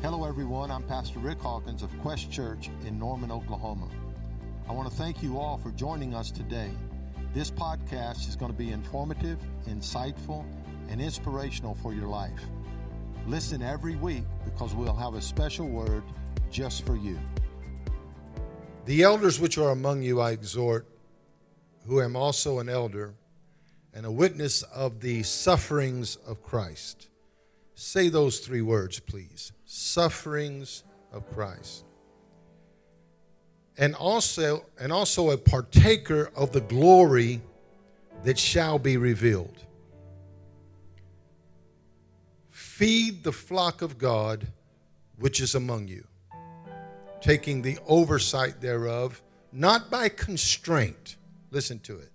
Hello, everyone. I'm Pastor Rick Hawkins of Quest Church in Norman, Oklahoma. I want to thank you all for joining us today. This podcast is going to be informative, insightful, and inspirational for your life. Listen every week because we'll have a special word just for you. The elders which are among you I exhort, who am also an elder and a witness of the sufferings of Christ. Say those three words, please. Sufferings of Christ. And also, and also a partaker of the glory that shall be revealed. Feed the flock of God which is among you, taking the oversight thereof, not by constraint. Listen to it.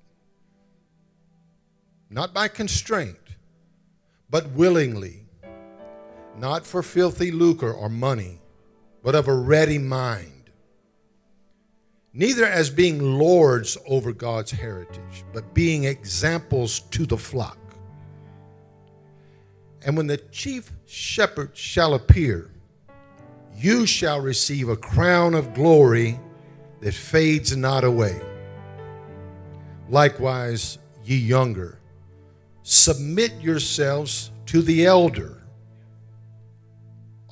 Not by constraint, but willingly, not for filthy lucre or money, but of a ready mind. Neither as being lords over God's heritage, but being examples to the flock. And when the chief shepherd shall appear, you shall receive a crown of glory that fades not away. Likewise, ye younger, submit yourselves to the elder.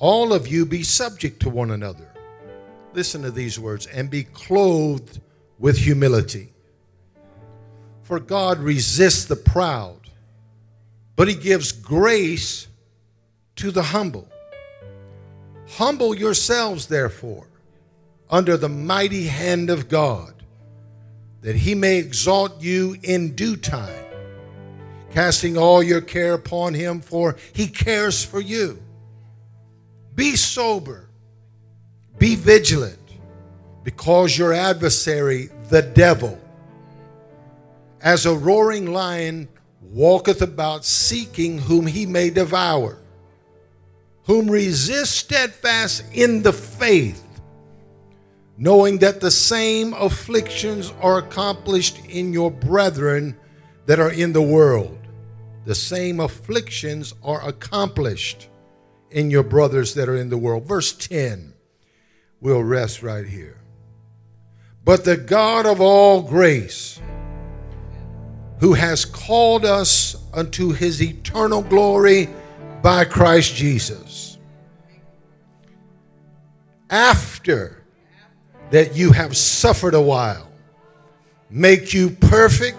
All of you be subject to one another. Listen to these words and be clothed with humility. For God resists the proud but he gives grace to the humble. Humble yourselves, therefore, under the mighty hand of God, that he may exalt you in due time, casting all your care upon him, for he cares for you. Be sober, be vigilant, because your adversary, the devil, as a roaring lion, walketh about seeking whom he may devour, whom resist steadfast in the faith, knowing that the same afflictions are accomplished in your brethren that are in the world. The same afflictions are accomplished in your brothers that are in the world. Verse 10, we'll rest right here. But the God of all grace, who has called us unto his eternal glory by Christ Jesus. After that you have suffered a while, make you perfect,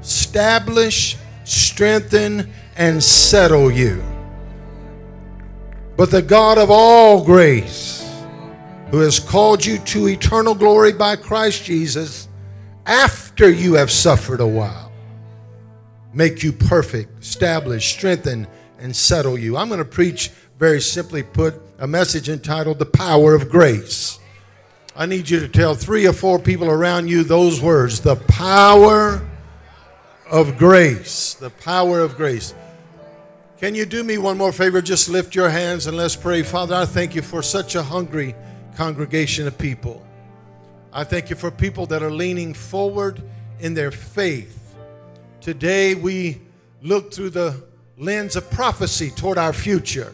establish, strengthen, and settle you. But the God of all grace, who has called you to eternal glory by Christ Jesus, after you have suffered a while, make you perfect, establish, strengthen, and settle you. I'm going to preach, very simply put, a message entitled The Power of Grace. I need you to tell three or four people around you those words the power of grace. The power of grace. Can you do me one more favor? Just lift your hands and let's pray. Father, I thank you for such a hungry congregation of people. I thank you for people that are leaning forward in their faith. Today we look through the lens of prophecy toward our future.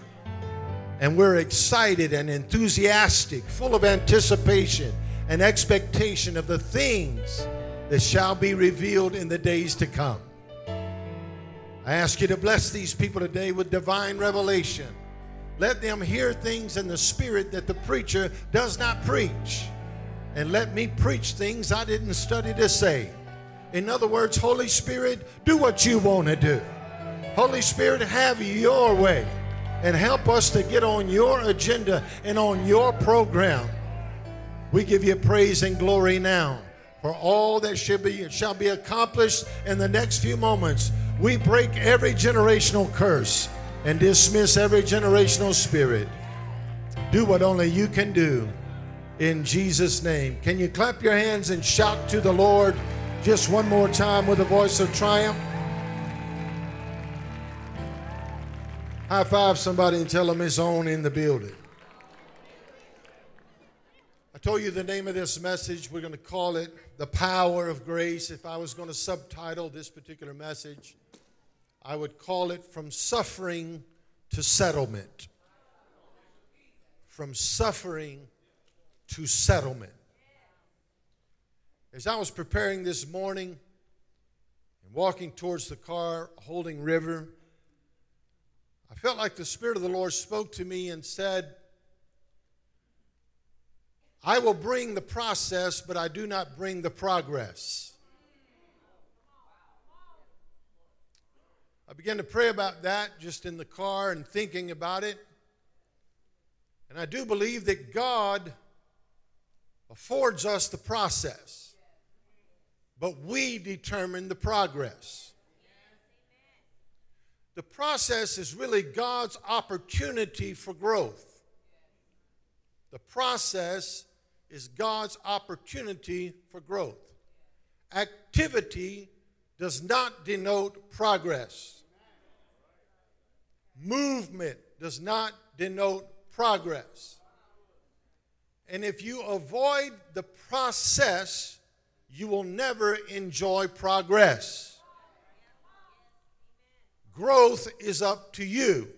And we're excited and enthusiastic, full of anticipation and expectation of the things that shall be revealed in the days to come. I ask you to bless these people today with divine revelation. Let them hear things in the spirit that the preacher does not preach and let me preach things I didn't study to say. In other words, Holy Spirit, do what you want to do. Holy Spirit, have your way and help us to get on your agenda and on your program. We give you praise and glory now for all that be, shall be accomplished in the next few moments. We break every generational curse and dismiss every generational spirit. Do what only you can do in Jesus' name. Can you clap your hands and shout to the Lord just one more time with a voice of triumph? High five somebody and tell them it's on in the building. I told you the name of this message. We're going to call it The Power of Grace. If I was going to subtitle this particular message, I would call it From Suffering to Settlement. from suffering to settlement. As I was preparing this morning and walking towards the car holding River, I felt like the Spirit of the Lord spoke to me and said, I will bring the process, but I do not bring the progress. I began to pray about that just in the car and thinking about it. And I do believe that God affords us the process, but we determine the progress. The process is really God's opportunity for growth. The process is God's opportunity for growth. Activity does not denote progress. Movement does not denote progress. And if you avoid the process, you will never enjoy progress. Growth is up to you,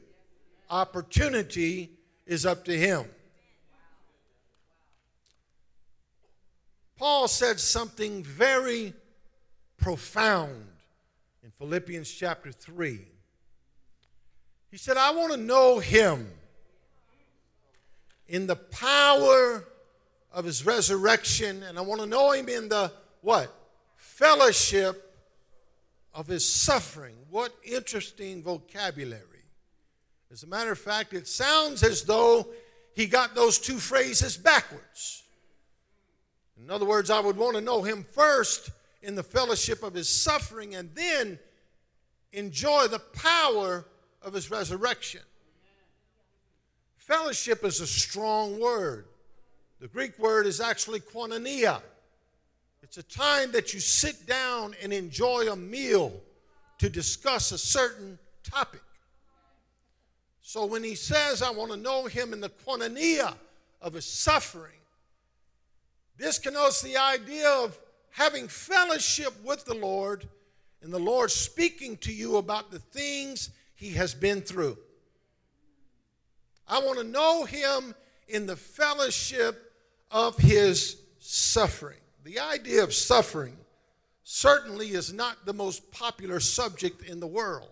opportunity is up to Him. Paul said something very profound in Philippians chapter 3. He said, I want to know Him in the power of his resurrection, and I want to know him in the what? Fellowship of his suffering. What interesting vocabulary. As a matter of fact, it sounds as though he got those two phrases backwards. In other words, I would want to know him first in the fellowship of his suffering and then enjoy the power of his resurrection. Fellowship is a strong word. The Greek word is actually koinonia. It's a time that you sit down and enjoy a meal to discuss a certain topic. So when he says, I want to know him in the koinonia of his suffering, this connotes the idea of having fellowship with the Lord and the Lord speaking to you about the things he has been through. I want to know him in the fellowship of his suffering. The idea of suffering certainly is not the most popular subject in the world.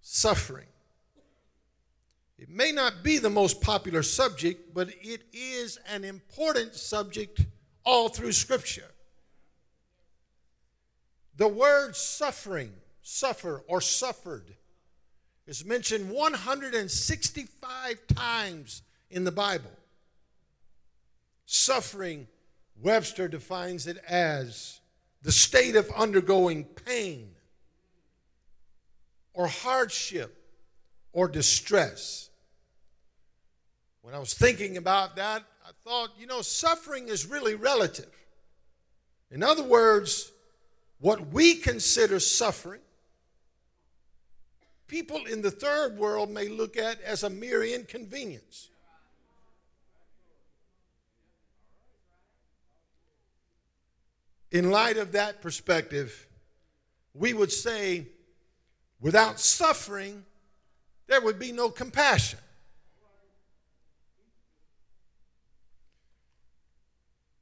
Suffering. It may not be the most popular subject, but it is an important subject all through Scripture. The word suffering, suffer, or suffered is mentioned 165 times in the Bible. Suffering, Webster defines it as the state of undergoing pain or hardship or distress. When I was thinking about that, I thought, you know, suffering is really relative. In other words, what we consider suffering people in the third world may look at as a mere inconvenience. In light of that perspective, we would say without suffering, there would be no compassion.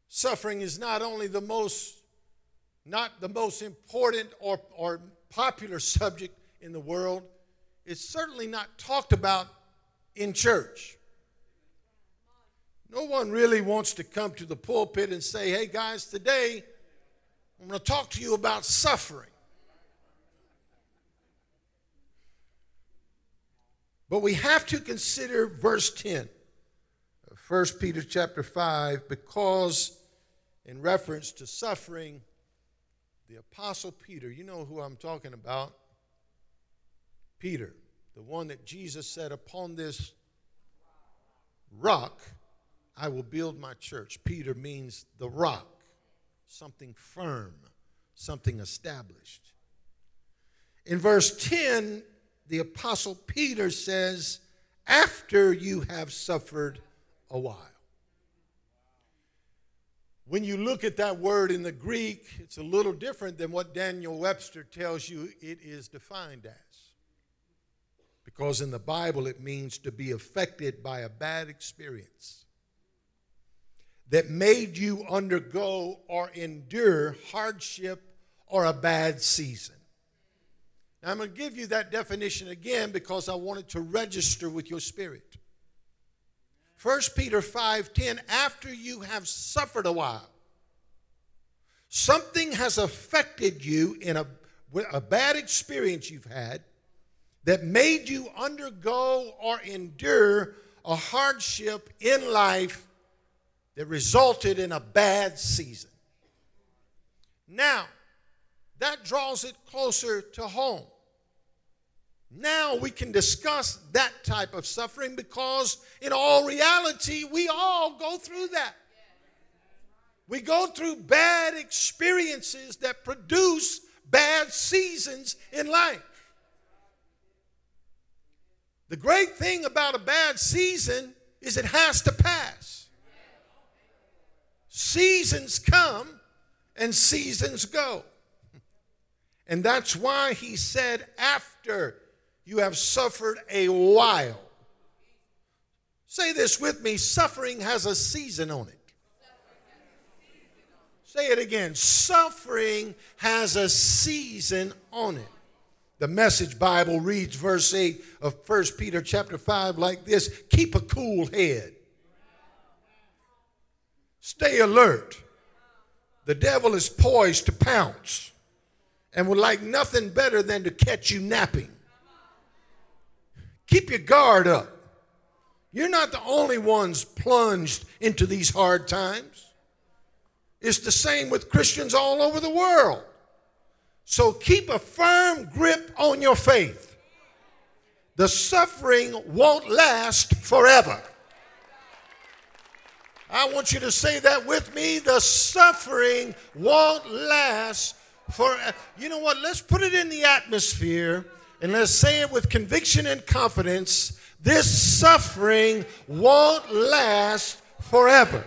Suffering is not only the most not the most important or, or popular subject in the world, is certainly not talked about in church. No one really wants to come to the pulpit and say, hey guys, today I'm going to talk to you about suffering. But we have to consider verse 10 of 1 Peter chapter 5 because, in reference to suffering, the Apostle Peter, you know who I'm talking about, Peter, the one that Jesus said, Upon this rock I will build my church. Peter means the rock, something firm, something established. In verse 10, the Apostle Peter says, After you have suffered a while. When you look at that word in the Greek, it's a little different than what Daniel Webster tells you it is defined as Because in the Bible, it means to be affected by a bad experience that made you undergo or endure hardship or a bad season. Now, I'm going to give you that definition again because I want it to register with your spirit. 1 Peter 5:10 after you have suffered a while something has affected you in a, a bad experience you've had that made you undergo or endure a hardship in life that resulted in a bad season. Now, that draws it closer to home. Now we can discuss that type of suffering because, in all reality, we all go through that. We go through bad experiences that produce bad seasons in life. The great thing about a bad season is it has to pass. Seasons come and seasons go. And that's why he said, after you have suffered a while. Say this with me suffering has a season on it. Say it again. Suffering has a season on it. The Message Bible reads verse 8 of 1 Peter chapter 5 like this Keep a cool head. Stay alert. The devil is poised to pounce and would like nothing better than to catch you napping. Keep your guard up. You're not the only ones plunged into these hard times. It's the same with Christians all over the world. So keep a firm grip on your faith. The suffering won't last forever. I want you to say that with me. The suffering won't last for you know what? Let's put it in the atmosphere and let's say it with conviction and confidence this suffering won't last forever.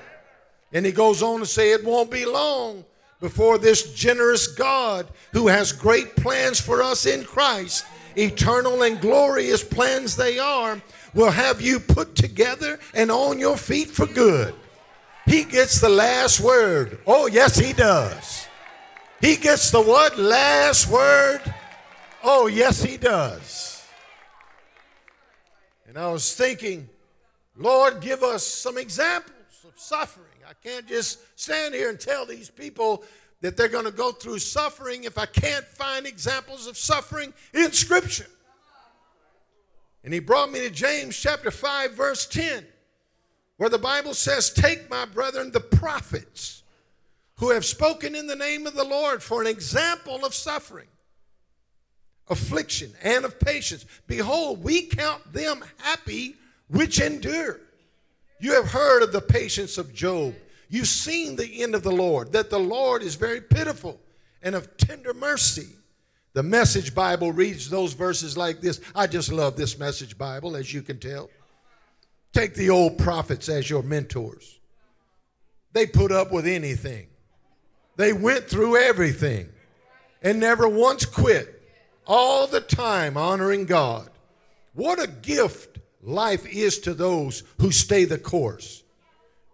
And he goes on to say it won't be long before this generous God who has great plans for us in Christ, eternal and glorious plans they are, will have you put together and on your feet for good. He gets the last word. Oh, yes, he does. He gets the what? Last word Oh, yes, he does. And I was thinking, Lord, give us some examples of suffering. Can't just stand here and tell these people that they're going to go through suffering if I can't find examples of suffering in Scripture. And he brought me to James chapter 5, verse 10, where the Bible says, Take my brethren, the prophets, who have spoken in the name of the Lord for an example of suffering affliction, and of patience. Behold, we count them happy which endure. You have heard of the patience of Job. You've seen the end of the Lord, that the Lord is very pitiful and of tender mercy. The Message Bible reads those verses like this. I just love this Message Bible, as you can tell. Take the old prophets as your mentors. They put up with anything, they went through everything and never once quit all the time honoring God. What a gift life is to those who stay the course.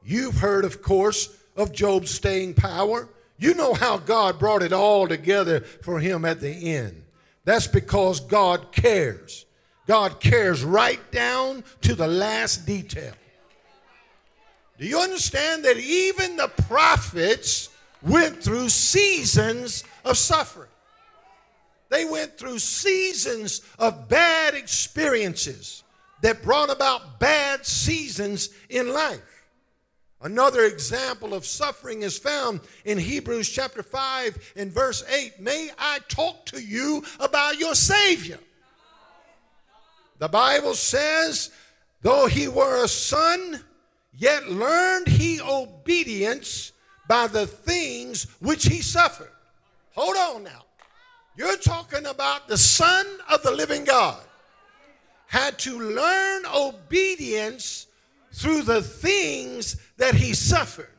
You've heard, of course, of Job's staying power. You know how God brought it all together for him at the end. That's because God cares. God cares right down to the last detail. Do you understand that even the prophets went through seasons of suffering? They went through seasons of bad experiences that brought about bad seasons in life. Another example of suffering is found in Hebrews chapter 5 and verse 8. May I talk to you about your Savior? The Bible says, though he were a son, yet learned he obedience by the things which he suffered. Hold on now. You're talking about the Son of the living God had to learn obedience through the things that he suffered.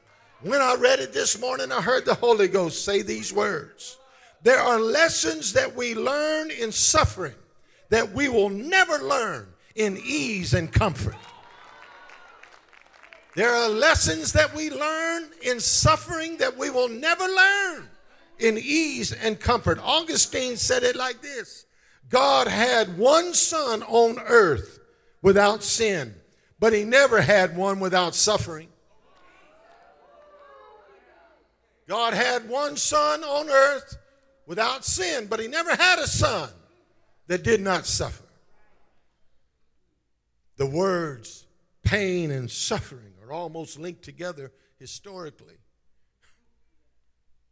When I read it this morning, I heard the Holy Ghost say these words. There are lessons that we learn in suffering that we will never learn in ease and comfort. There are lessons that we learn in suffering that we will never learn in ease and comfort. Augustine said it like this God had one son on earth without sin, but he never had one without suffering. God had one son on earth without sin, but he never had a son that did not suffer. The words pain and suffering are almost linked together historically.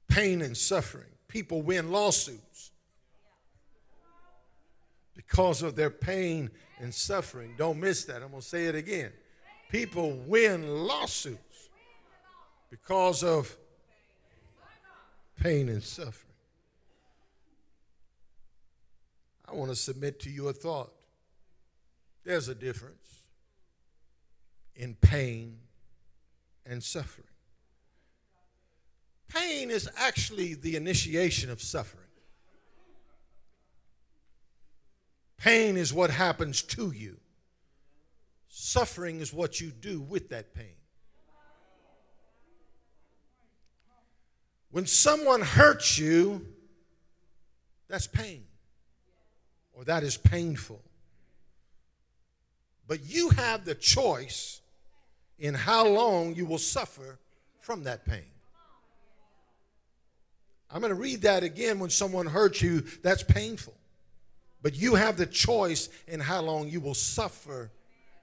Pain and suffering. People win lawsuits because of their pain and suffering. Don't miss that. I'm going to say it again. People win lawsuits because of pain and suffering. I want to submit to you a thought. There's a difference in pain and suffering. Pain is actually the initiation of suffering. Pain is what happens to you. Suffering is what you do with that pain. When someone hurts you, that's pain, or that is painful. But you have the choice in how long you will suffer from that pain. I'm going to read that again. When someone hurts you, that's painful. But you have the choice in how long you will suffer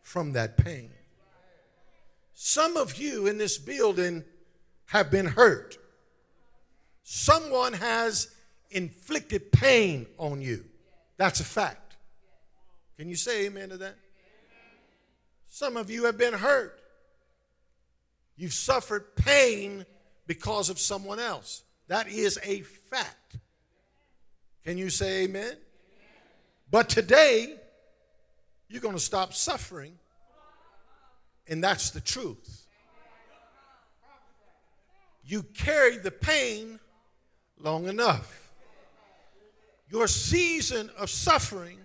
from that pain. Some of you in this building have been hurt. Someone has inflicted pain on you. That's a fact. Can you say amen to that? Some of you have been hurt. You've suffered pain because of someone else. That is a fact. Can you say amen? But today, you're going to stop suffering, and that's the truth. You carry the pain long enough. Your season of suffering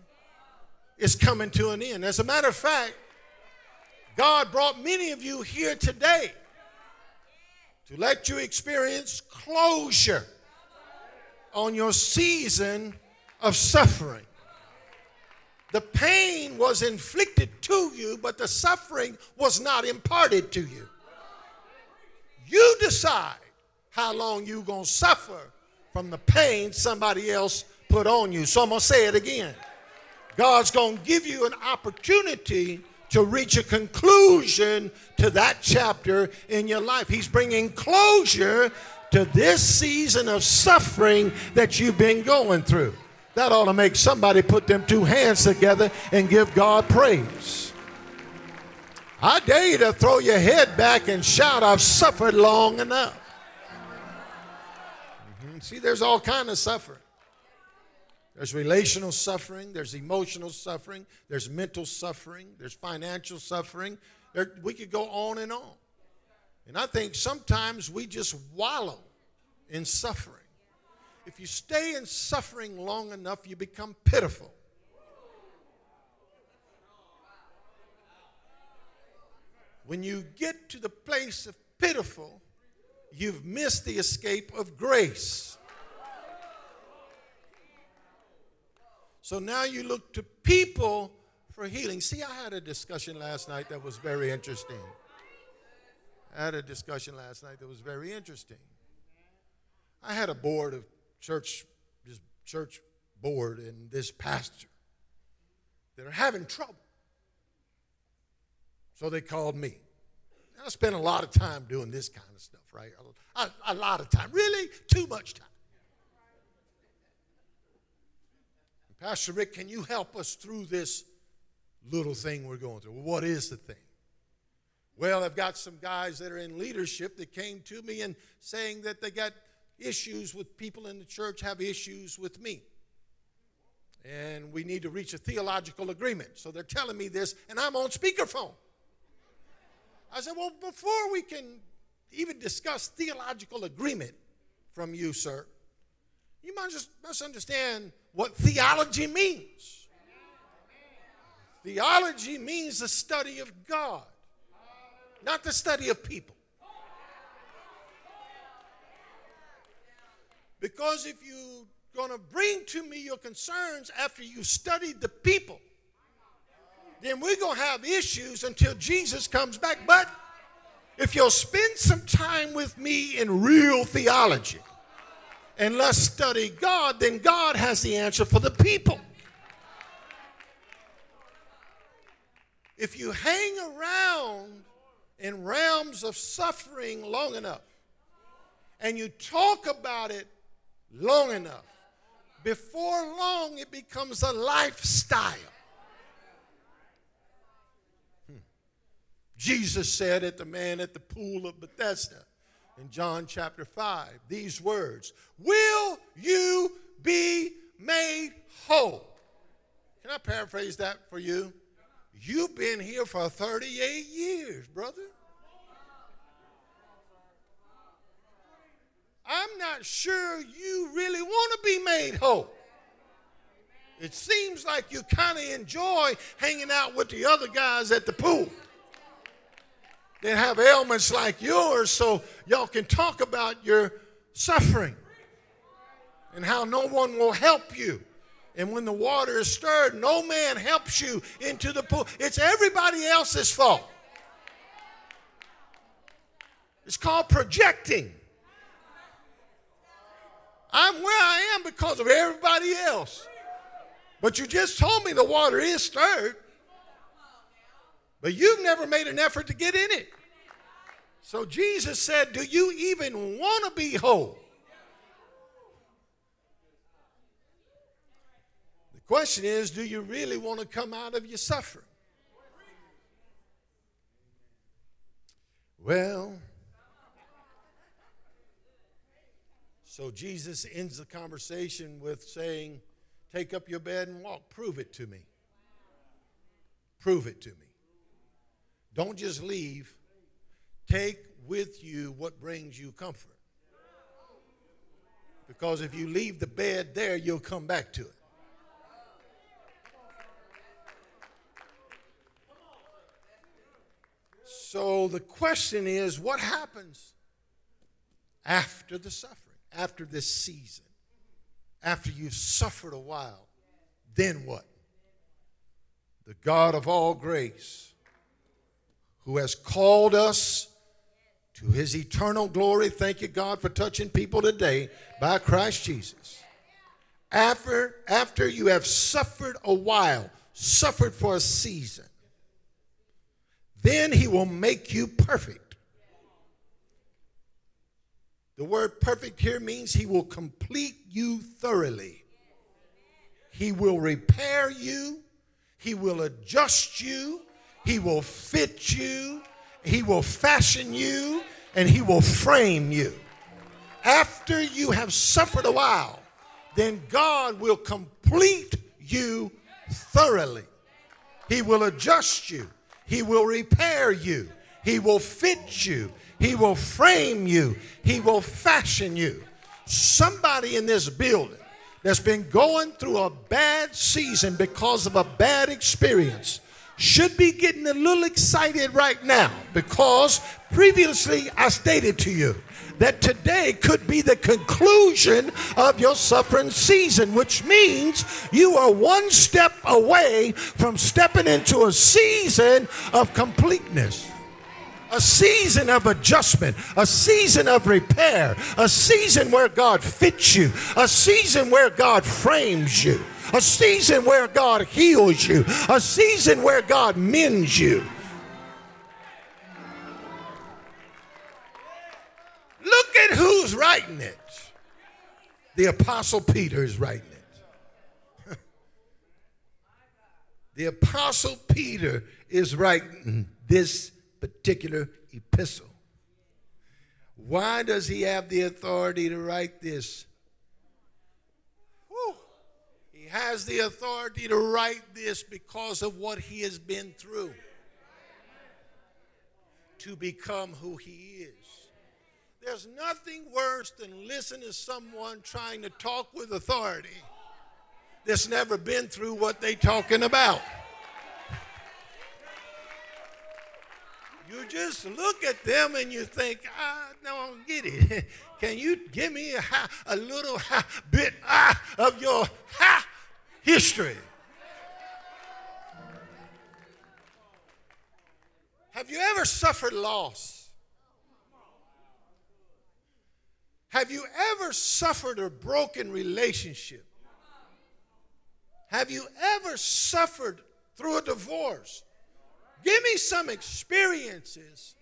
is coming to an end. As a matter of fact, God brought many of you here today to let you experience closure on your season of suffering. The pain was inflicted to you, but the suffering was not imparted to you. You decide how long you're going to suffer from the pain somebody else put on you. So I'm going to say it again. God's going to give you an opportunity to reach a conclusion to that chapter in your life. He's bringing closure to this season of suffering that you've been going through. That ought to make somebody put them two hands together and give God praise. I dare you to throw your head back and shout, I've suffered long enough. See, there's all kind of suffering. There's relational suffering, there's emotional suffering, there's mental suffering, there's financial suffering. There, we could go on and on. And I think sometimes we just wallow in suffering. If you stay in suffering long enough, you become pitiful. When you get to the place of pitiful, you've missed the escape of grace. So now you look to people for healing. See, I had a discussion last night that was very interesting. I had a discussion last night that was very interesting. I had a board of church, this church board and this pastor that are having trouble. So they called me. I spend a lot of time doing this kind of stuff, right? A, a, lot of time. Really? Too much time. Pastor Rick, can you help us through this little thing we're going through? Well, what is the thing? Well, I've got some guys that are in leadership that came to me and saying that they got issues with people in the church, have issues with me. And we need to reach a theological agreement. So they're telling me this, and I'm on speakerphone. I said, Well, before we can even discuss theological agreement from you, sir, you must, just, must understand what theology means. Theology means the study of God, not the study of people. Because if you're going to bring to me your concerns after you've studied the people, then we're going to have issues until Jesus comes back. But if you'll spend some time with me in real theology and let's study God, then God has the answer for the people. If you hang around in realms of suffering long enough and you talk about it long enough, before long it becomes a lifestyle. Jesus said at the man at the pool of Bethesda in John chapter 5 these words Will you be made whole? Can I paraphrase that for you? You've been here for 38 years, brother. I'm not sure you really want to be made whole. It seems like you kind of enjoy hanging out with the other guys at the pool. They have ailments like yours, so y'all can talk about your suffering and how no one will help you. And when the water is stirred, no man helps you into the pool. It's everybody else's fault. It's called projecting. I'm where I am because of everybody else. But you just told me the water is stirred. But you've never made an effort to get in it. So Jesus said, Do you even want to be whole? The question is, do you really want to come out of your suffering? Well, So Jesus ends the conversation with saying, Take up your bed and walk. Prove it to me. Prove it to me. Don't just leave. Take with you what brings you comfort. Because if you leave the bed there, you'll come back to it. So the question is what happens after the suffering? after this season, after you've suffered a while, then what? The God of all grace, who has called us to his eternal glory, thank you, God, for touching people today by Christ Jesus. After, after you have suffered a while, suffered for a season, then he will make you perfect the word perfect here means he will complete you thoroughly. He will repair you. He will adjust you. He will fit you. He will fashion you. And he will frame you. After you have suffered a while, then God will complete you thoroughly. He will adjust you. He will repair you. He will fit you. He will frame you, He will fashion you. Somebody in this building that's been going through a bad season because of a bad experience should be getting a little excited right now because previously I stated to you that today could be the conclusion of your suffering season, which means you are one step away from stepping into a season of completeness a season of adjustment, a season of repair, a season where God fits you, a season where God frames you, a season where God heals you, a season where God mends you. Look at who's writing it. The Apostle Peter is writing it. the Apostle Peter is writing this particular epistle. Why does he have the authority to write this? has the authority to write this because of what he has been through to become who he is. There's nothing worse than listening to someone trying to talk with authority that's never been through what they're talking about. You just look at them and you think, ah, I don't get it. Can you give me a, a little bit ah, of your history? Have you ever suffered loss? Have you ever suffered a broken relationship? Have you ever suffered through a divorce? Give me some experiences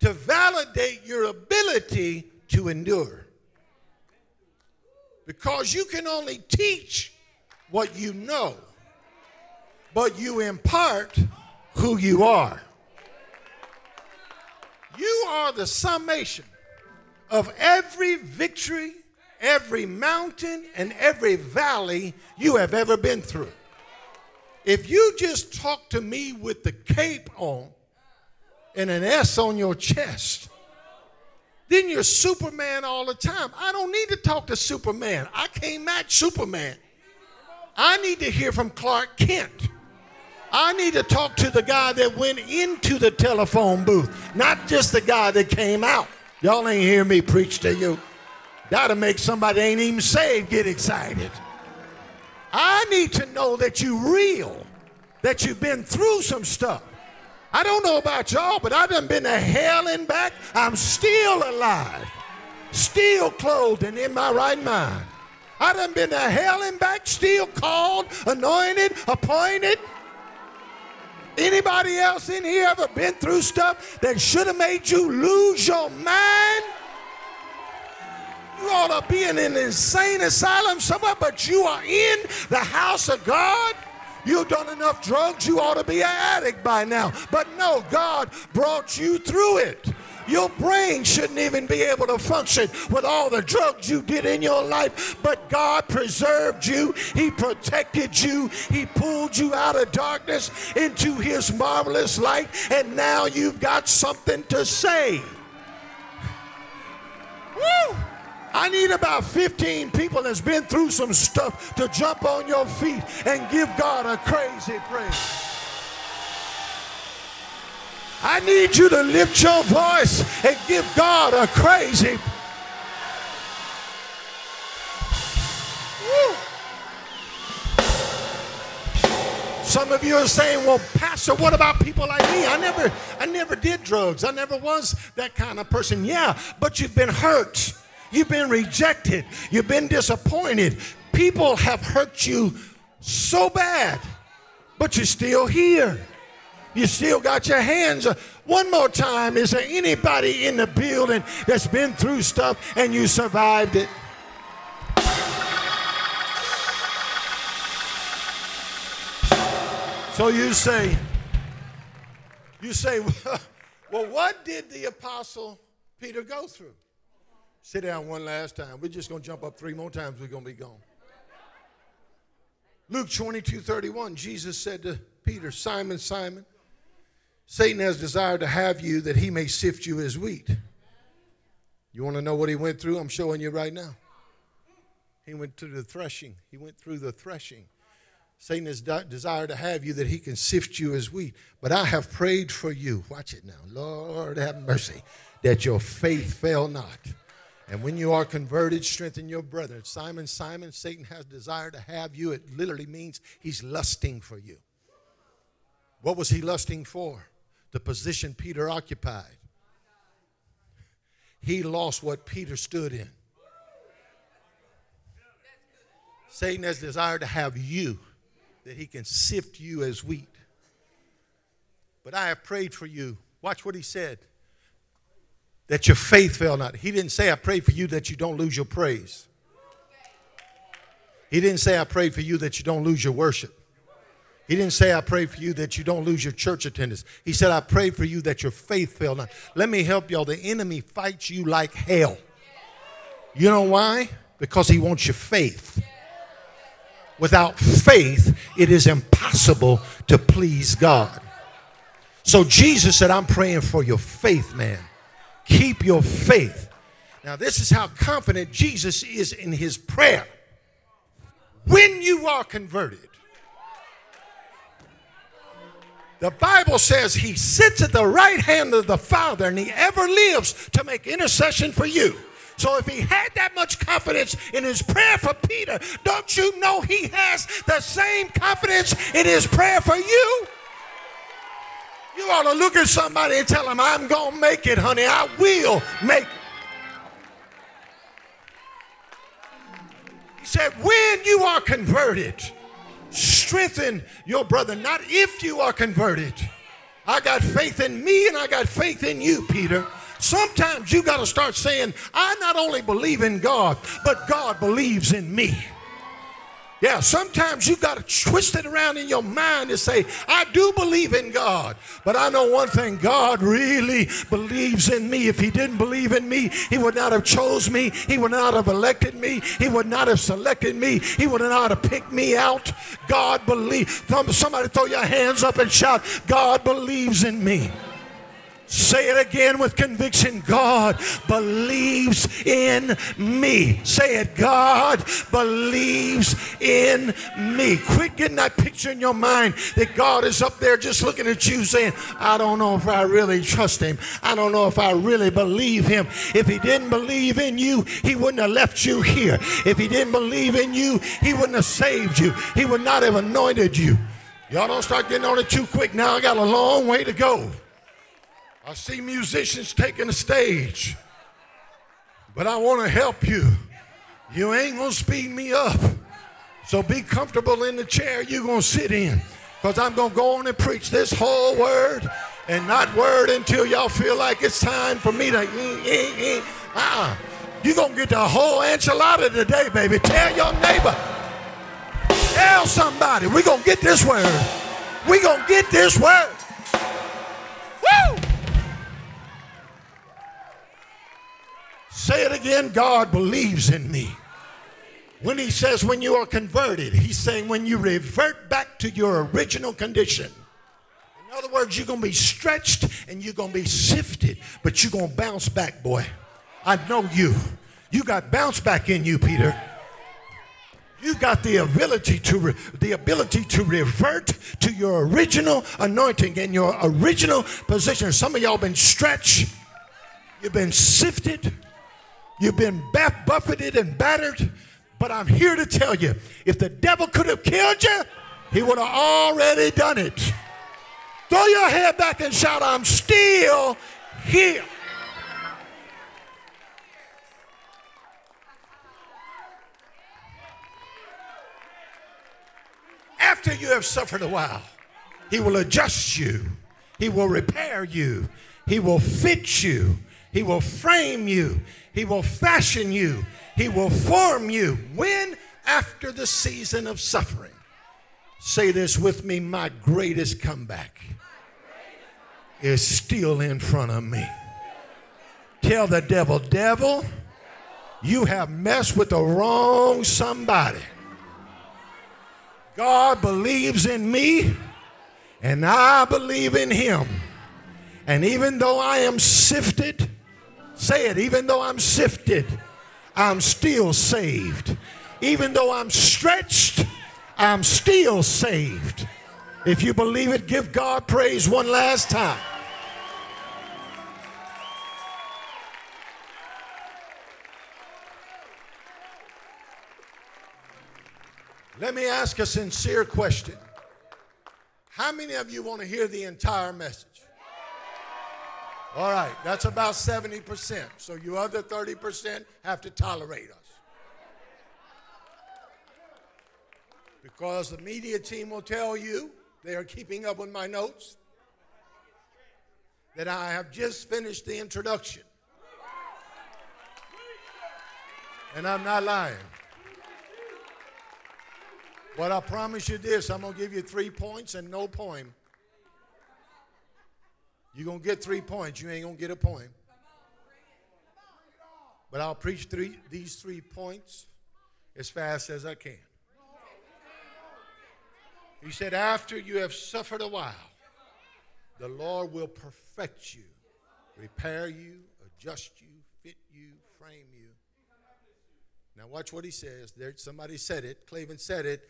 to validate your ability to endure. Because you can only teach what you know, but you impart who you are. You are the summation of every victory, every mountain, and every valley you have ever been through. If you just talk to me with the cape on and an S on your chest, then you're Superman all the time. I don't need to talk to Superman. I can't match Superman. I need to hear from Clark Kent. I need to talk to the guy that went into the telephone booth, not just the guy that came out. Y'all ain't hear me preach to you. That'll make somebody ain't even saved get excited. I need to know that you real, that you've been through some stuff. I don't know about y'all, but I've been to hell and back. I'm still alive, still clothed and in my right mind. I done been to hell and back, still called, anointed, appointed, Anybody else in here ever been through stuff that should have made you lose your mind? You ought to be in an insane asylum somewhere, but you are in the house of God. You've done enough drugs, you ought to be an addict by now. But no, God brought you through it. Your brain shouldn't even be able to function with all the drugs you did in your life. But God preserved you, He protected you, He pulled you out of darkness into His marvelous light, and now you've got something to say. Woo! I need about 15 people that's been through some stuff to jump on your feet and give God a crazy praise. I need you to lift your voice and give God a crazy. Woo. Some of you are saying, "Well, pastor, what about people like me? I never I never did drugs. I never was that kind of person." Yeah, but you've been hurt. You've been rejected. You've been disappointed. People have hurt you so bad, but you're still here. You still got your hands. One more time, is there anybody in the building that's been through stuff and you survived it? So you say, you say, well, what did the apostle Peter go through? Sit down one last time. We're just going to jump up three more times. We're going to be gone. Luke 22 31, Jesus said to Peter, Simon, Simon, Satan has desired to have you that he may sift you as wheat. You want to know what he went through? I'm showing you right now. He went through the threshing. He went through the threshing. Satan has de- desired to have you that he can sift you as wheat. But I have prayed for you. Watch it now. Lord, have mercy that your faith fail not. And when you are converted, strengthen your brethren. Simon, Simon, Satan has desired to have you. It literally means he's lusting for you. What was he lusting for? The position Peter occupied. He lost what Peter stood in. Satan has desired to have you, that he can sift you as wheat. But I have prayed for you. Watch what he said that your faith fail not. He didn't say, I pray for you that you don't lose your praise. He didn't say, I pray for you that you don't lose your worship. He didn't say, I pray for you that you don't lose your church attendance. He said, I pray for you that your faith fail not. Let me help y'all. The enemy fights you like hell. You know why? Because he wants your faith. Without faith, it is impossible to please God. So Jesus said, I'm praying for your faith, man. Keep your faith. Now, this is how confident Jesus is in his prayer. When you are converted, The Bible says he sits at the right hand of the Father and he ever lives to make intercession for you. So if he had that much confidence in his prayer for Peter, don't you know he has the same confidence in his prayer for you? You ought to look at somebody and tell them, I'm going to make it, honey. I will make it. He said, when you are converted, strengthen your brother, not if you are converted. I got faith in me and I got faith in you, Peter. Sometimes you got to start saying, I not only believe in God, but God believes in me. Yeah, sometimes you got to twist it around in your mind and say, I do believe in God, but I know one thing God really believes in me. If He didn't believe in me, He would not have chose me, He would not have elected me, He would not have selected me, He would not have picked me out. God believes. Somebody throw your hands up and shout, God believes in me. Say it again with conviction. God believes in me. Say it. God believes in me. Quit getting that picture in your mind that God is up there just looking at you saying, I don't know if I really trust him. I don't know if I really believe him. If he didn't believe in you, he wouldn't have left you here. If he didn't believe in you, he wouldn't have saved you. He would not have anointed you. Y'all don't start getting on it too quick now. I got a long way to go. I see musicians taking the stage, but I want to help you. You ain't going to speed me up. So be comfortable in the chair you're going to sit in because I'm going to go on and preach this whole word and not word until y'all feel like it's time for me to. Ah, uh-uh. You're going to get the whole enchilada today, baby. Tell your neighbor. Tell somebody. We're going to get this word. We're going to get this word. Say it again God believes in me. When he says when you are converted, he's saying when you revert back to your original condition. In other words, you're going to be stretched and you're going to be sifted, but you're going to bounce back, boy. I know you. You got bounce back in you, Peter. You got the ability to re- the ability to revert to your original anointing and your original position. Some of y'all been stretched. You've been sifted. You've been buffeted and battered, but I'm here to tell you if the devil could have killed you, he would have already done it. Throw your head back and shout, I'm still here. After you have suffered a while, he will adjust you, he will repair you, he will fit you, he will frame you, he will fashion you. He will form you. When? After the season of suffering. Say this with me my greatest comeback is still in front of me. Tell the devil, devil, you have messed with the wrong somebody. God believes in me, and I believe in him. And even though I am sifted, Say it, even though I'm sifted, I'm still saved. Even though I'm stretched, I'm still saved. If you believe it, give God praise one last time. Let me ask a sincere question. How many of you want to hear the entire message? All right, that's about 70%. So you other 30% have to tolerate us. Because the media team will tell you, they are keeping up with my notes, that I have just finished the introduction. And I'm not lying. But I promise you this I'm going to give you three points and no poem. You're going to get three points. You ain't going to get a point. But I'll preach three, these three points as fast as I can. He said, After you have suffered a while, the Lord will perfect you, repair you, adjust you, fit you, frame you. Now, watch what he says. There, somebody said it. Claven said it.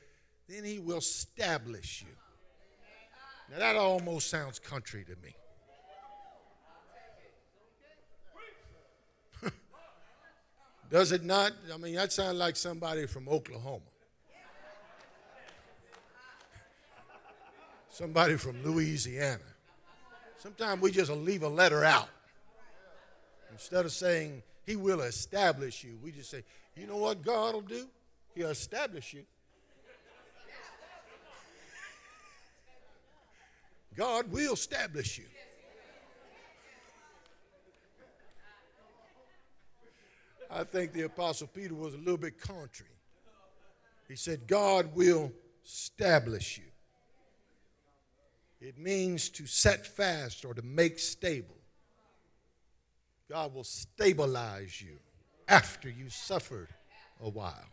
Then he will stablish you. Now that almost sounds country to me. Does it not? I mean, that sounds like somebody from Oklahoma. Somebody from Louisiana. Sometimes we just leave a letter out. Instead of saying, He will establish you, we just say, You know what God will do? He'll stablish you. God will stablish you. I think the Apostle Peter was a little bit contrary. He said, God will establish you. It means to set fast or to make stable. God will stabilize you after you suffered a while.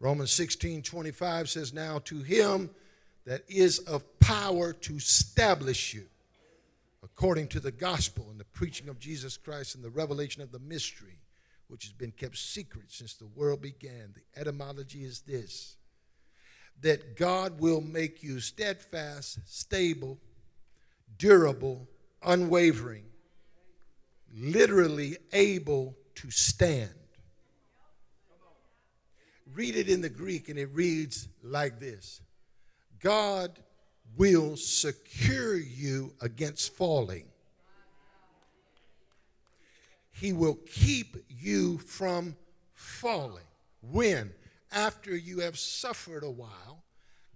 Romans 16 25 says, Now to him that is of power to establish you according to the gospel and the preaching of Jesus Christ and the revelation of the mystery, which has been kept secret since the world began. The etymology is this that God will make you steadfast, stable, durable, unwavering, literally able to stand. Read it in the Greek, and it reads like this God will secure you against falling. He will keep you from falling. When? After you have suffered a while,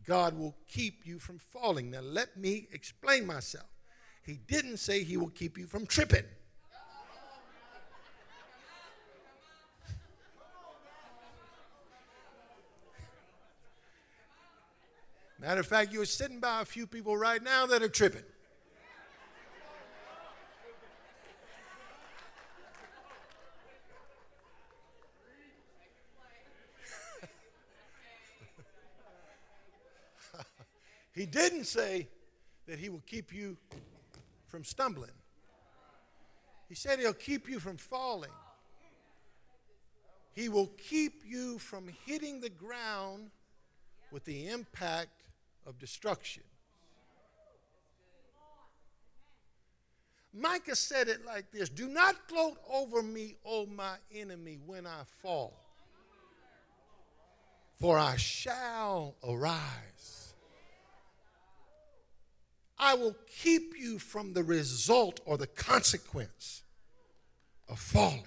God will keep you from falling. Now, let me explain myself. He didn't say He will keep you from tripping. Matter of fact, you're sitting by a few people right now that are tripping. He didn't say that he will keep you from stumbling. He said he'll keep you from falling. He will keep you from hitting the ground with the impact of destruction. Micah said it like this Do not gloat over me, O my enemy, when I fall, for I shall arise. I will keep you from the result or the consequence of falling.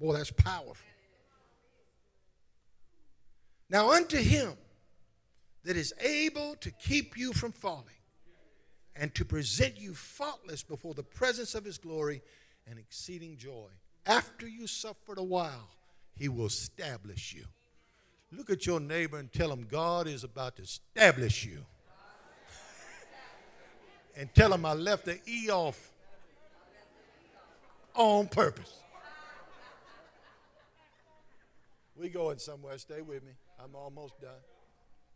Boy, that's powerful. Now, unto him that is able to keep you from falling and to present you faultless before the presence of his glory and exceeding joy. After you suffered a while, he will establish you. Look at your neighbor and tell him God is about to stablish you. And tell them I left the E off on purpose. We going somewhere. Stay with me. I'm almost done.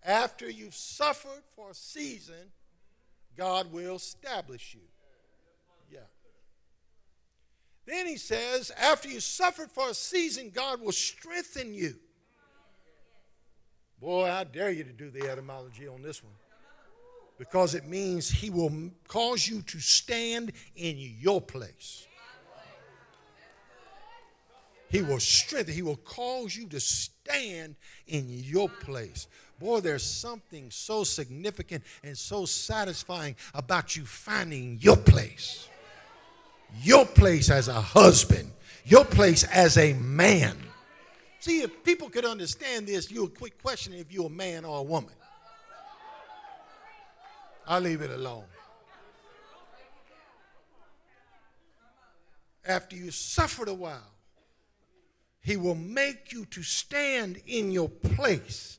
After you've suffered for a season, God will establish you. Yeah. Then he says, after you suffered for a season, God will strengthen you. Boy, I dare you to do the etymology on this one. Because it means he will cause you to stand in your place. He will strengthen, he will cause you to stand in your place. Boy, there's something so significant and so satisfying about you finding your place. Your place as a husband, your place as a man. See, if people could understand this, you would quit questioning if you're a man or a woman. I'll leave it alone. After you suffered a while, he will make you to stand in your place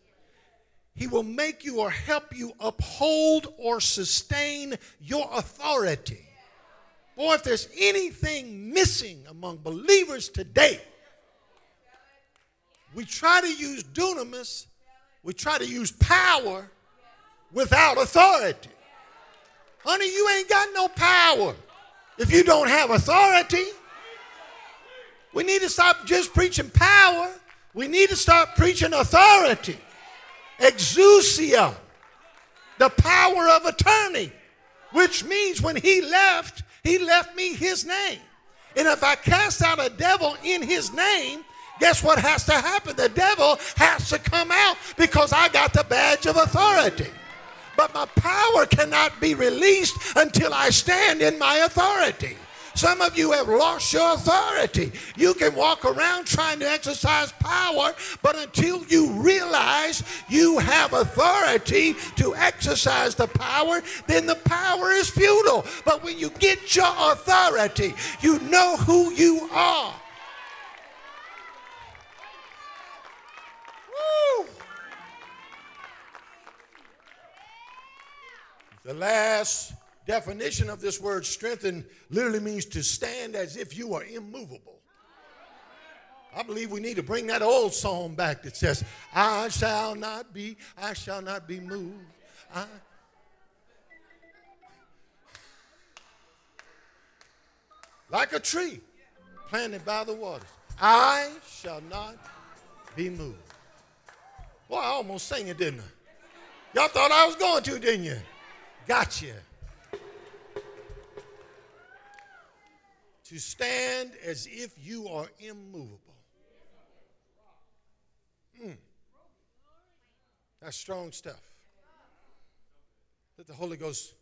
he will make you or help you uphold or sustain your authority. Boy, if there's anything missing among believers today, we try to use dunamis, we try to use power without authority. Honey, you ain't got no power if you don't have authority. We need to stop just preaching power. We need to start preaching authority exousia, the power of attorney, which means when he left, he left me his name. And if I cast out a devil in his name, guess what has to happen? The devil has to come out because I got the badge of authority. But my power cannot be released until I stand in my authority. Some of you have lost your authority. You can walk around trying to exercise power, but until you realize you have authority to exercise the power, then the power is futile. But when you get your authority, you know who you are. The last definition of this word strengthen literally means to stand as if you are immovable. I believe we need to bring that old song back that says, I shall not be, I shall not be moved. I... Like a tree planted by the waters, I shall not be moved. Boy, I almost sang it, didn't I? Y'all thought I was going to, didn't you? Gotcha. to stand as if you are immovable. Mm. That's strong stuff. Let the Holy Ghost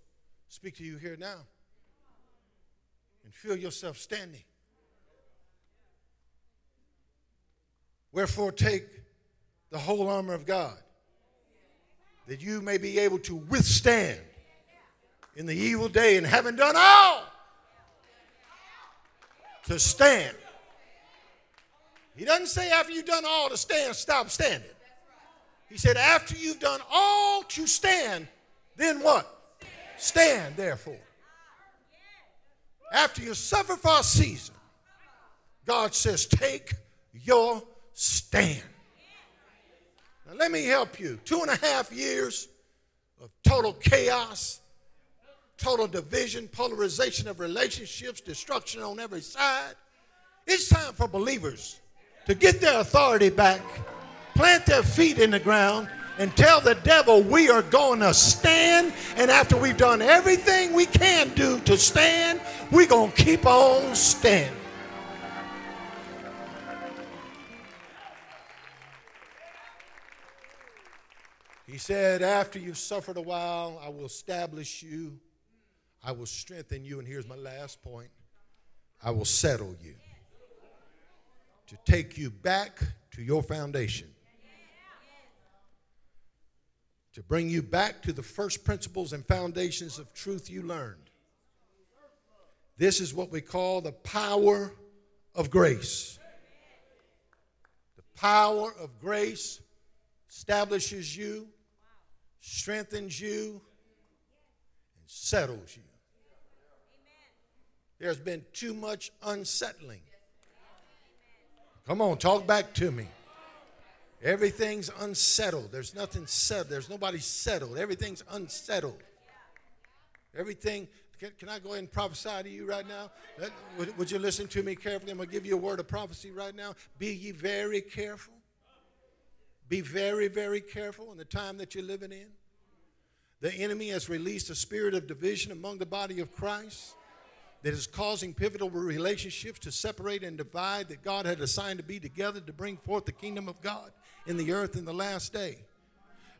speak to you here now and feel yourself standing. Wherefore, take the whole armor of God that you may be able to withstand in the evil day and having done all to stand. He doesn't say after you've done all to stand, stop standing. He said, after you've done all to stand, then what? Stand, therefore. After you suffer for a season, God says, take your stand. Now, let me help you. Two and a half years of total chaos, total division, polarization of relationships, destruction on every side. It's time for believers to get their authority back, plant their feet in the ground, and tell the devil we are going to stand. And after we've done everything we can do to stand, we're going to keep on standing. He said, After you've suffered a while, I will establish you I will strengthen you. And here's my last point I will settle you to take you back to your foundation, to bring you back to the first principles and foundations of truth you learned. This is what we call the power of grace. The power of grace establishes you, strengthens you, and settles you. There's been too much unsettling. Come on, talk back to me. Everything's unsettled. There's nothing settled. There's nobody settled. Everything's unsettled. Everything. Can, can I go ahead and prophesy to you right now? Would, would you listen to me carefully? I'm going to give you a word of prophecy right now. Be ye very careful. Be very, very careful in the time that you're living in. The enemy has released a spirit of division among the body of Christ that is causing pivotal relationships to separate and divide that God had assigned to be together to bring forth the kingdom of God in the earth in the last day.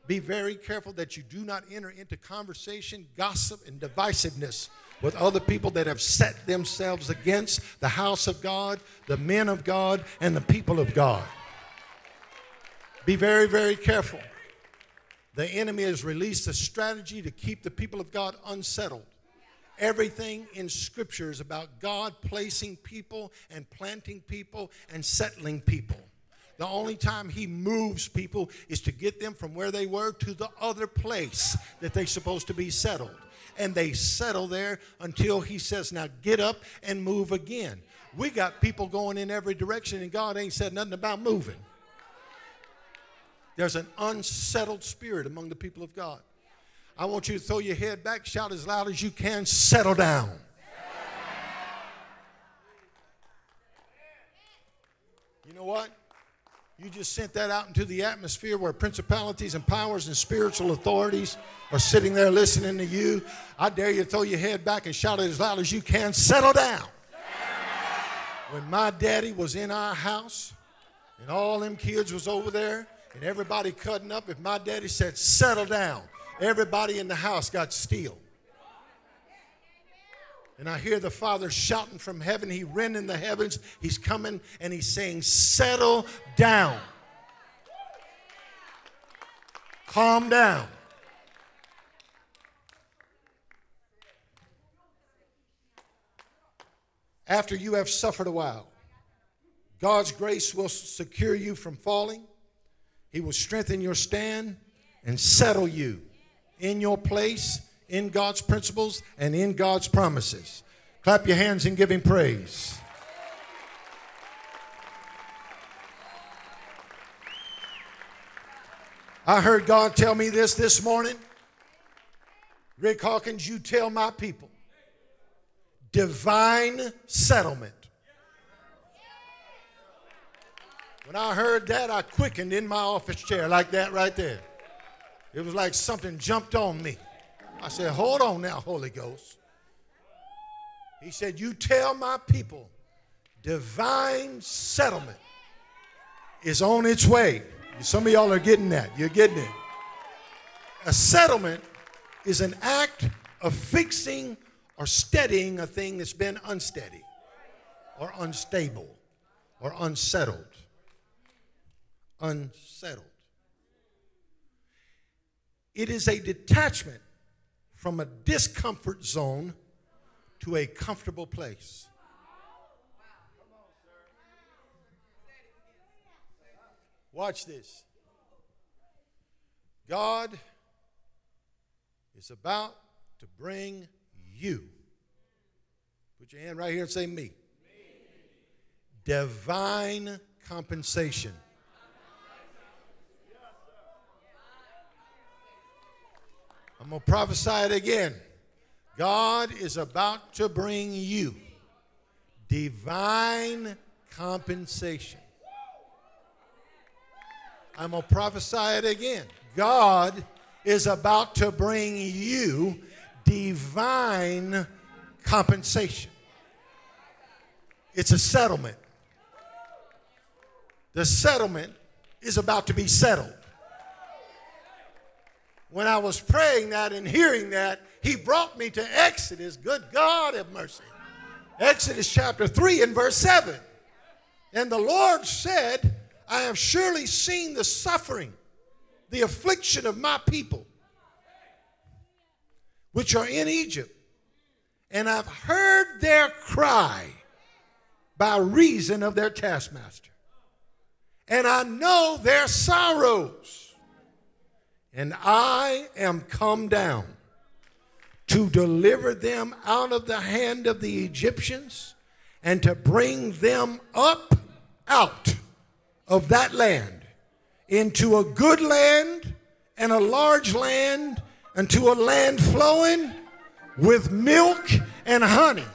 Be very careful that you do not enter into conversation, gossip, and divisiveness with other people that have set themselves against the house of God, the men of God, and the people of God. Be very, very careful. The enemy has released a strategy to keep the people of God unsettled. Everything in Scripture is about God placing people and planting people and settling people. The only time He moves people is to get them from where they were to the other place that they're supposed to be settled. And they settle there until He says, Now get up and move again. We got people going in every direction, and God ain't said nothing about moving. There's an unsettled spirit among the people of God. I want you to throw your head back, shout as loud as you can, settle down. You know what? You just sent that out into the atmosphere where principalities and powers and spiritual authorities are sitting there listening to you. I dare you to throw your head back and shout it as loud as you can settle down. When my daddy was in our house and all them kids was over there and everybody cutting up, if my daddy said settle down, everybody in the house got still. And I hear the Father shouting from heaven. He rending the heavens. He's coming and he's saying, Settle down. Calm down. After you have suffered a while, God's grace will secure you from falling. He will strengthen your stand and settle you in your place in God's principles and in God's promises. Clap your hands and give Him praise. I heard God tell me this this morning. Rick Hawkins, you tell my people divine settlement. When I heard that, I quickened in my office chair like that right there. It was like something jumped on me. I said, Hold on now, Holy Ghost. He said, You tell my people divine settlement is on its way. Some of y'all are getting that. You're getting it. A settlement is an act of fixing or steadying a thing that's been unsteady or unstable or unsettled. Unsettled. It is a detachment from a discomfort zone to a comfortable place. Watch this. God is about to bring you. Put your hand right here and say, Me. Divine compensation. I'm going to prophesy it again. God is about to bring you divine compensation. I'm going to prophesy it again. God is about to bring you divine compensation. It's a settlement. The settlement is about to be settled when I was praying that and hearing that, he brought me to Exodus. Good God have mercy. Exodus chapter 3 and verse 7. And the Lord said, I have surely seen the suffering, the affliction of my people, which are in Egypt, and I've heard their cry by reason of their taskmaster. And I know their sorrows and I am come down to deliver them out of the hand of the Egyptians and to bring them up out of that land into a good land and a large land unto a land flowing with milk and honey.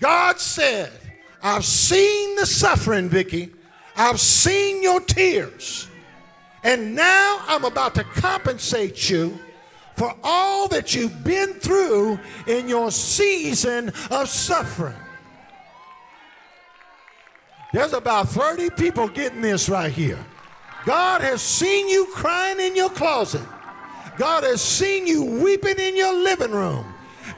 God said, I've seen the suffering, Vicky. I've seen your tears. And now I'm about to compensate you for all that you've been through in your season of suffering. There's about 30 people getting this right here. God has seen you crying in your closet. God has seen you weeping in your living room.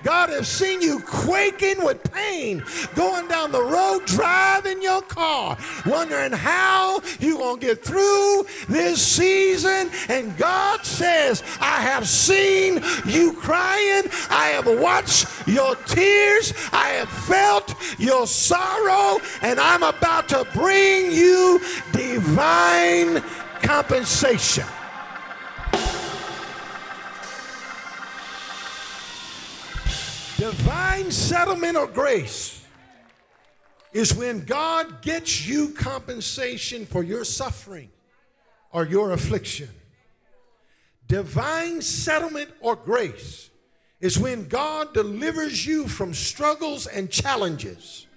God has seen you quaking with pain going down the road, driving your car, wondering how you're going to get through this season. And God says, I have seen you crying. I have watched your tears. I have felt your sorrow. And I'm about to bring you divine compensation. Divine settlement or grace is when God gets you compensation for your suffering or your affliction. Divine settlement or grace is when God delivers you from struggles and challenges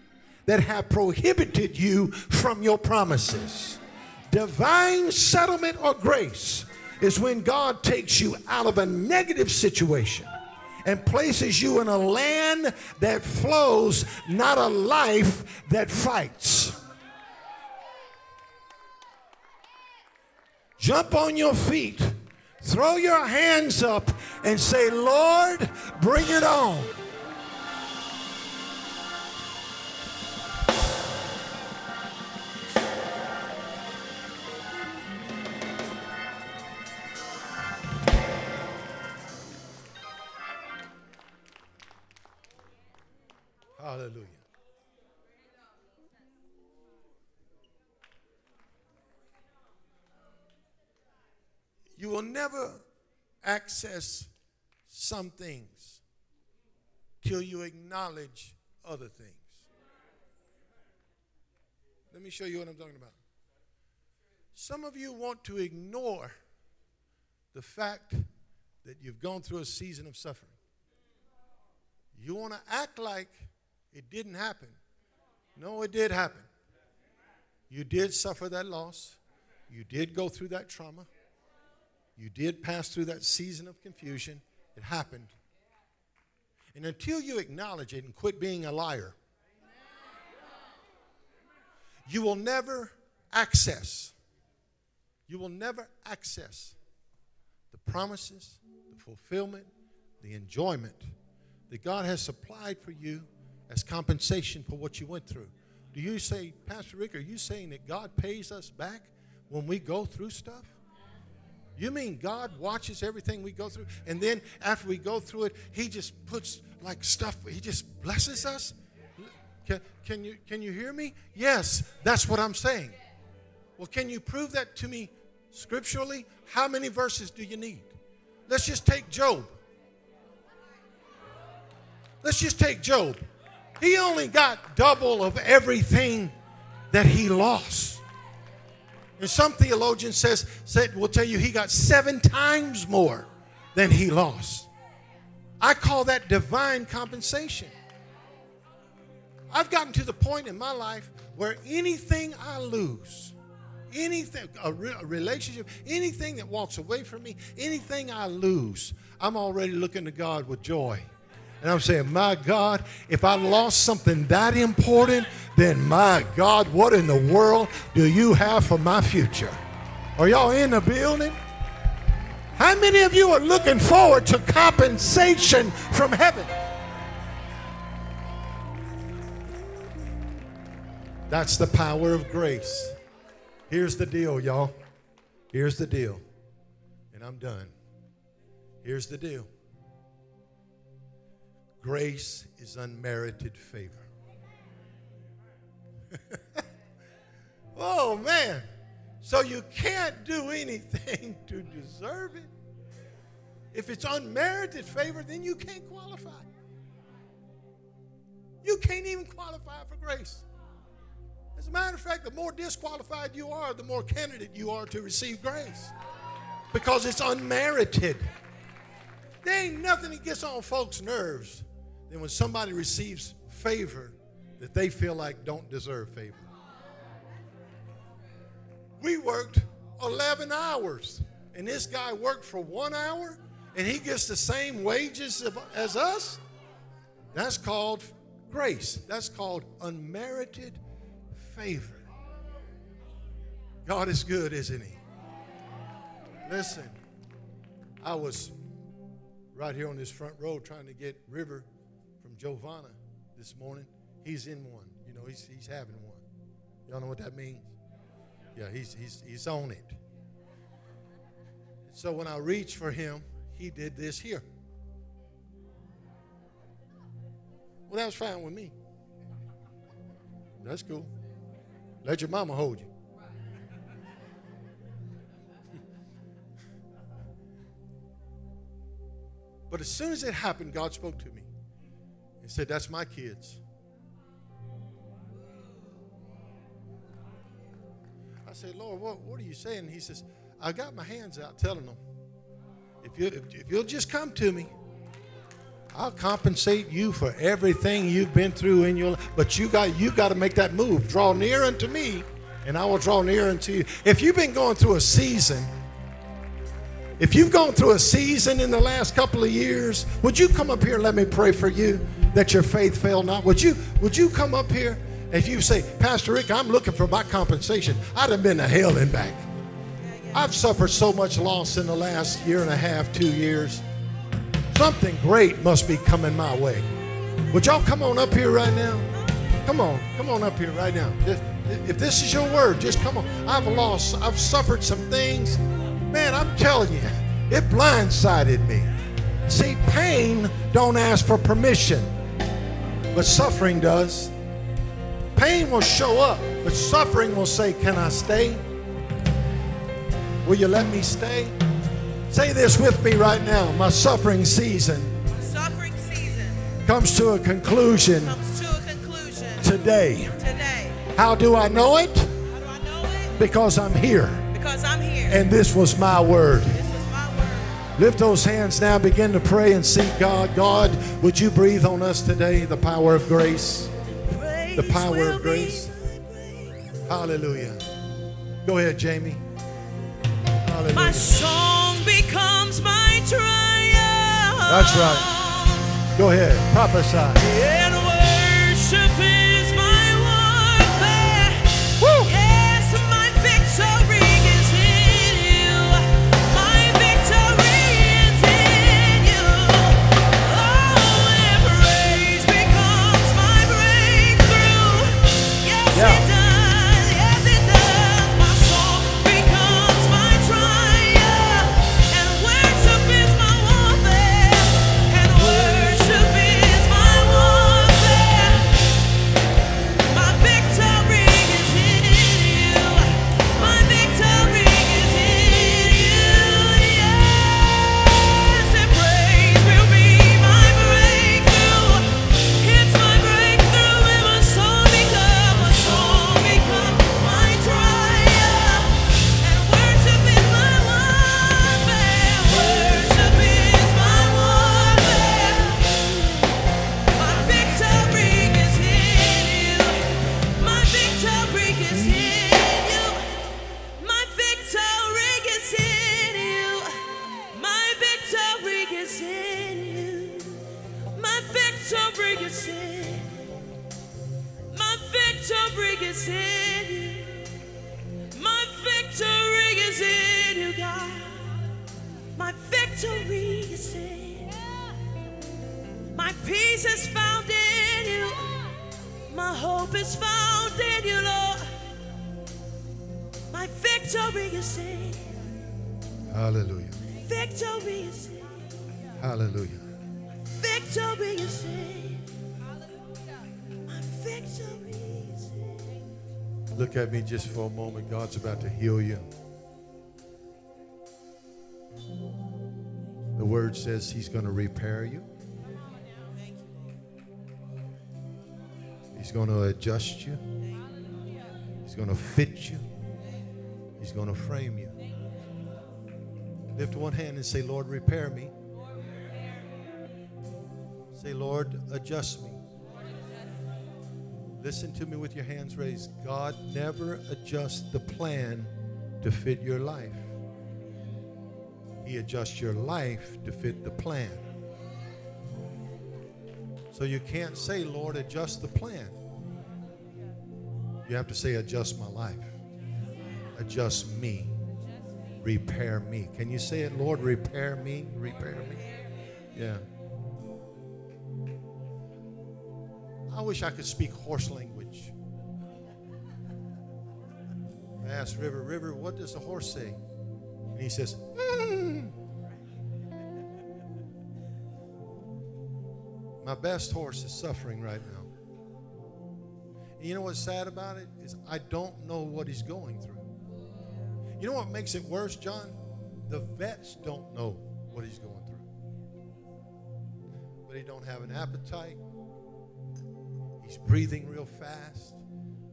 that have prohibited you from your promises. Divine settlement or grace is when God takes you out of a negative situation and places you in a land that flows, not a life that fights. Jump on your feet, throw your hands up, and say, Lord, bring it on. Hallelujah. You will never access some things till you acknowledge other things. Let me show you what I'm talking about. Some of you want to ignore the fact that you've gone through a season of suffering. You want to act like it didn't happen. No, it did happen. You did suffer that loss. You did go through that trauma. You did pass through that season of confusion. It happened. And until you acknowledge it and quit being a liar, you will never access, you will never access the promises, the fulfillment, the enjoyment that God has supplied for you as compensation for what you went through. Do you say, Pastor Rick, are you saying that God pays us back when we go through stuff? You mean God watches everything we go through, and then after we go through it, He just puts like stuff, He just blesses us? Can, can, you, can you hear me? Yes, that's what I'm saying. Well, can you prove that to me scripturally? How many verses do you need? Let's just take Job. Let's just take Job. He only got double of everything that he lost. And some theologians says said will tell you he got seven times more than he lost. I call that divine compensation. I've gotten to the point in my life where anything I lose, anything, a, re- a, relationship, anything that walks away from me, anything I lose, I'm already looking to God with joy. And I'm saying, my God, if I lost something that important, then my God, what in the world do you have for my future? Are y'all in the building? How many of you are looking forward to compensation from heaven? That's the power of grace. Here's the deal, y'all. Here's the deal. And I'm done. Here's the deal. Grace is unmerited favor. oh, man. So you can't do anything to deserve it. If it's unmerited favor, then you can't qualify. You can't even qualify for grace. As a matter of fact, the more disqualified you are, the more candidate you are to receive grace because it's unmerited. There ain't nothing that gets on folks' nerves than when somebody receives favor that they feel like don't deserve favor. We worked 11 hours, and this guy worked for one hour, and he gets the same wages as us. That's called grace. That's called unmerited favor. God is good, isn't He? Listen, I was right here on this front row trying to get River Giovanna this morning. He's in one. You know, he's, he's having one. Y'all know what that means? Yeah, he's, he's, he's on it. So when I reached for him, he did this here. Well, that was fine with me. That's cool. Let your mama hold you. but as soon as it happened, God spoke to me. He said, That's my kids. I said, Lord, what, what are you saying? He says, I got my hands out telling them, if, you, if, if you'll just come to me, I'll compensate you for everything you've been through in your life. But you got you got to make that move. Draw near unto me, and I will draw near unto you. If you've been going through a season, if you've gone through a season in the last couple of years, would you come up here and let me pray for you that your faith fail not? Would you would you come up here? If you say, Pastor Rick, I'm looking for my compensation, I'd have been to hell and back. I've suffered so much loss in the last year and a half, two years. Something great must be coming my way. Would y'all come on up here right now? Come on, come on up here right now. If this is your word, just come on. I've lost, I've suffered some things. Man, I'm telling you, it blindsided me. See, pain don't ask for permission, but suffering does. Pain will show up, but suffering will say, Can I stay? Will you let me stay? Say this with me right now. My suffering season, suffering season comes to a conclusion, comes to a conclusion today. today. How do I know it? How do I know it? Because I'm here. Because I'm here. And this was my word. this was my word. Lift those hands now. Begin to pray and seek God. God, would you breathe on us today the power of grace? The power of grace. Hallelujah. Go ahead, Jamie. My song becomes my triumph. That's right. Go ahead. Prophesy. And peace is found in you. My hope is found in you, Lord. My victory is in. Hallelujah. Victory is in. Hallelujah. Victory is in. My victory is in. Look at me just for a moment. God's about to heal you. The word says he's going to repair you. He's going to adjust you. He's going to fit you. He's going to frame you. Lift one hand and say, Lord, repair me. Say, Lord, adjust me. Listen to me with your hands raised. God never adjusts the plan to fit your life. He adjusts your life to fit the plan. So you can't say, Lord, adjust the plan. You have to say, adjust my life. Adjust me. Repair me. Can you say it, Lord, repair me? Repair me. Yeah. I wish I could speak horse language. I asked River, River, what does the horse say? And he says, "Mm." My best horse is suffering right now. And you know what's sad about it? Is I don't know what he's going through. You know what makes it worse, John? The vets don't know what he's going through. But he don't have an appetite. He's breathing real fast.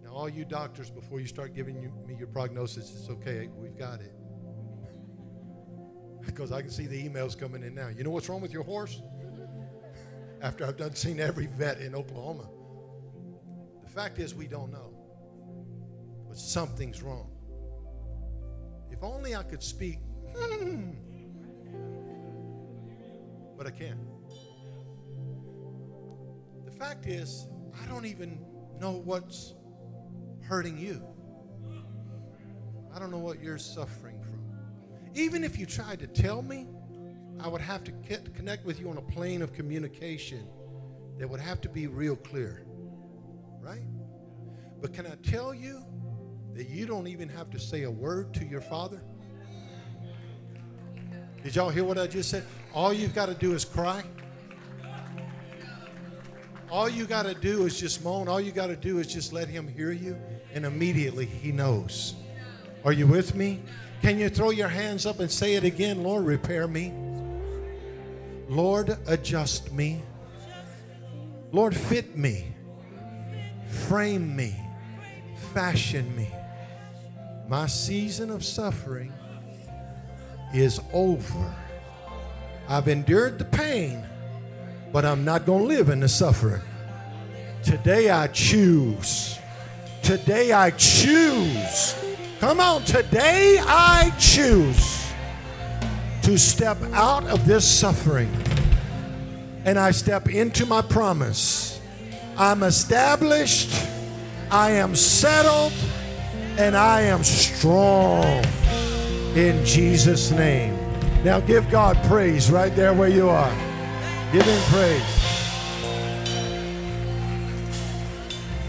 Now, all you doctors, before you start giving you, me your prognosis, it's okay. We've got it. Because I can see the emails coming in now. You know what's wrong with your horse? After I've done seen every vet in Oklahoma. The fact is, we don't know. but something's wrong. If only I could speak, hmm, but I can't. The fact is, I don't even know what's hurting you. I don't know what you're suffering from. Even if you tried to tell me, I would have to connect with you on a plane of communication that would have to be real clear. Right? But can I tell you that you don't even have to say a word to your father? Did y'all hear what I just said? All you've got to do is cry. All you got to do is just moan. All you got to do is just let him hear you, and immediately he knows. Are you with me? Can you throw your hands up and say it again? Lord, repair me. Lord, adjust me. Lord, fit me. Frame me. Fashion me. My season of suffering is over. I've endured the pain, but I'm not going to live in the suffering. Today I choose. Today I choose. Come on, today I choose to step out of this suffering and I step into my promise. I'm established, I am settled, and I am strong in Jesus' name. Now give God praise right there where you are. Give him praise.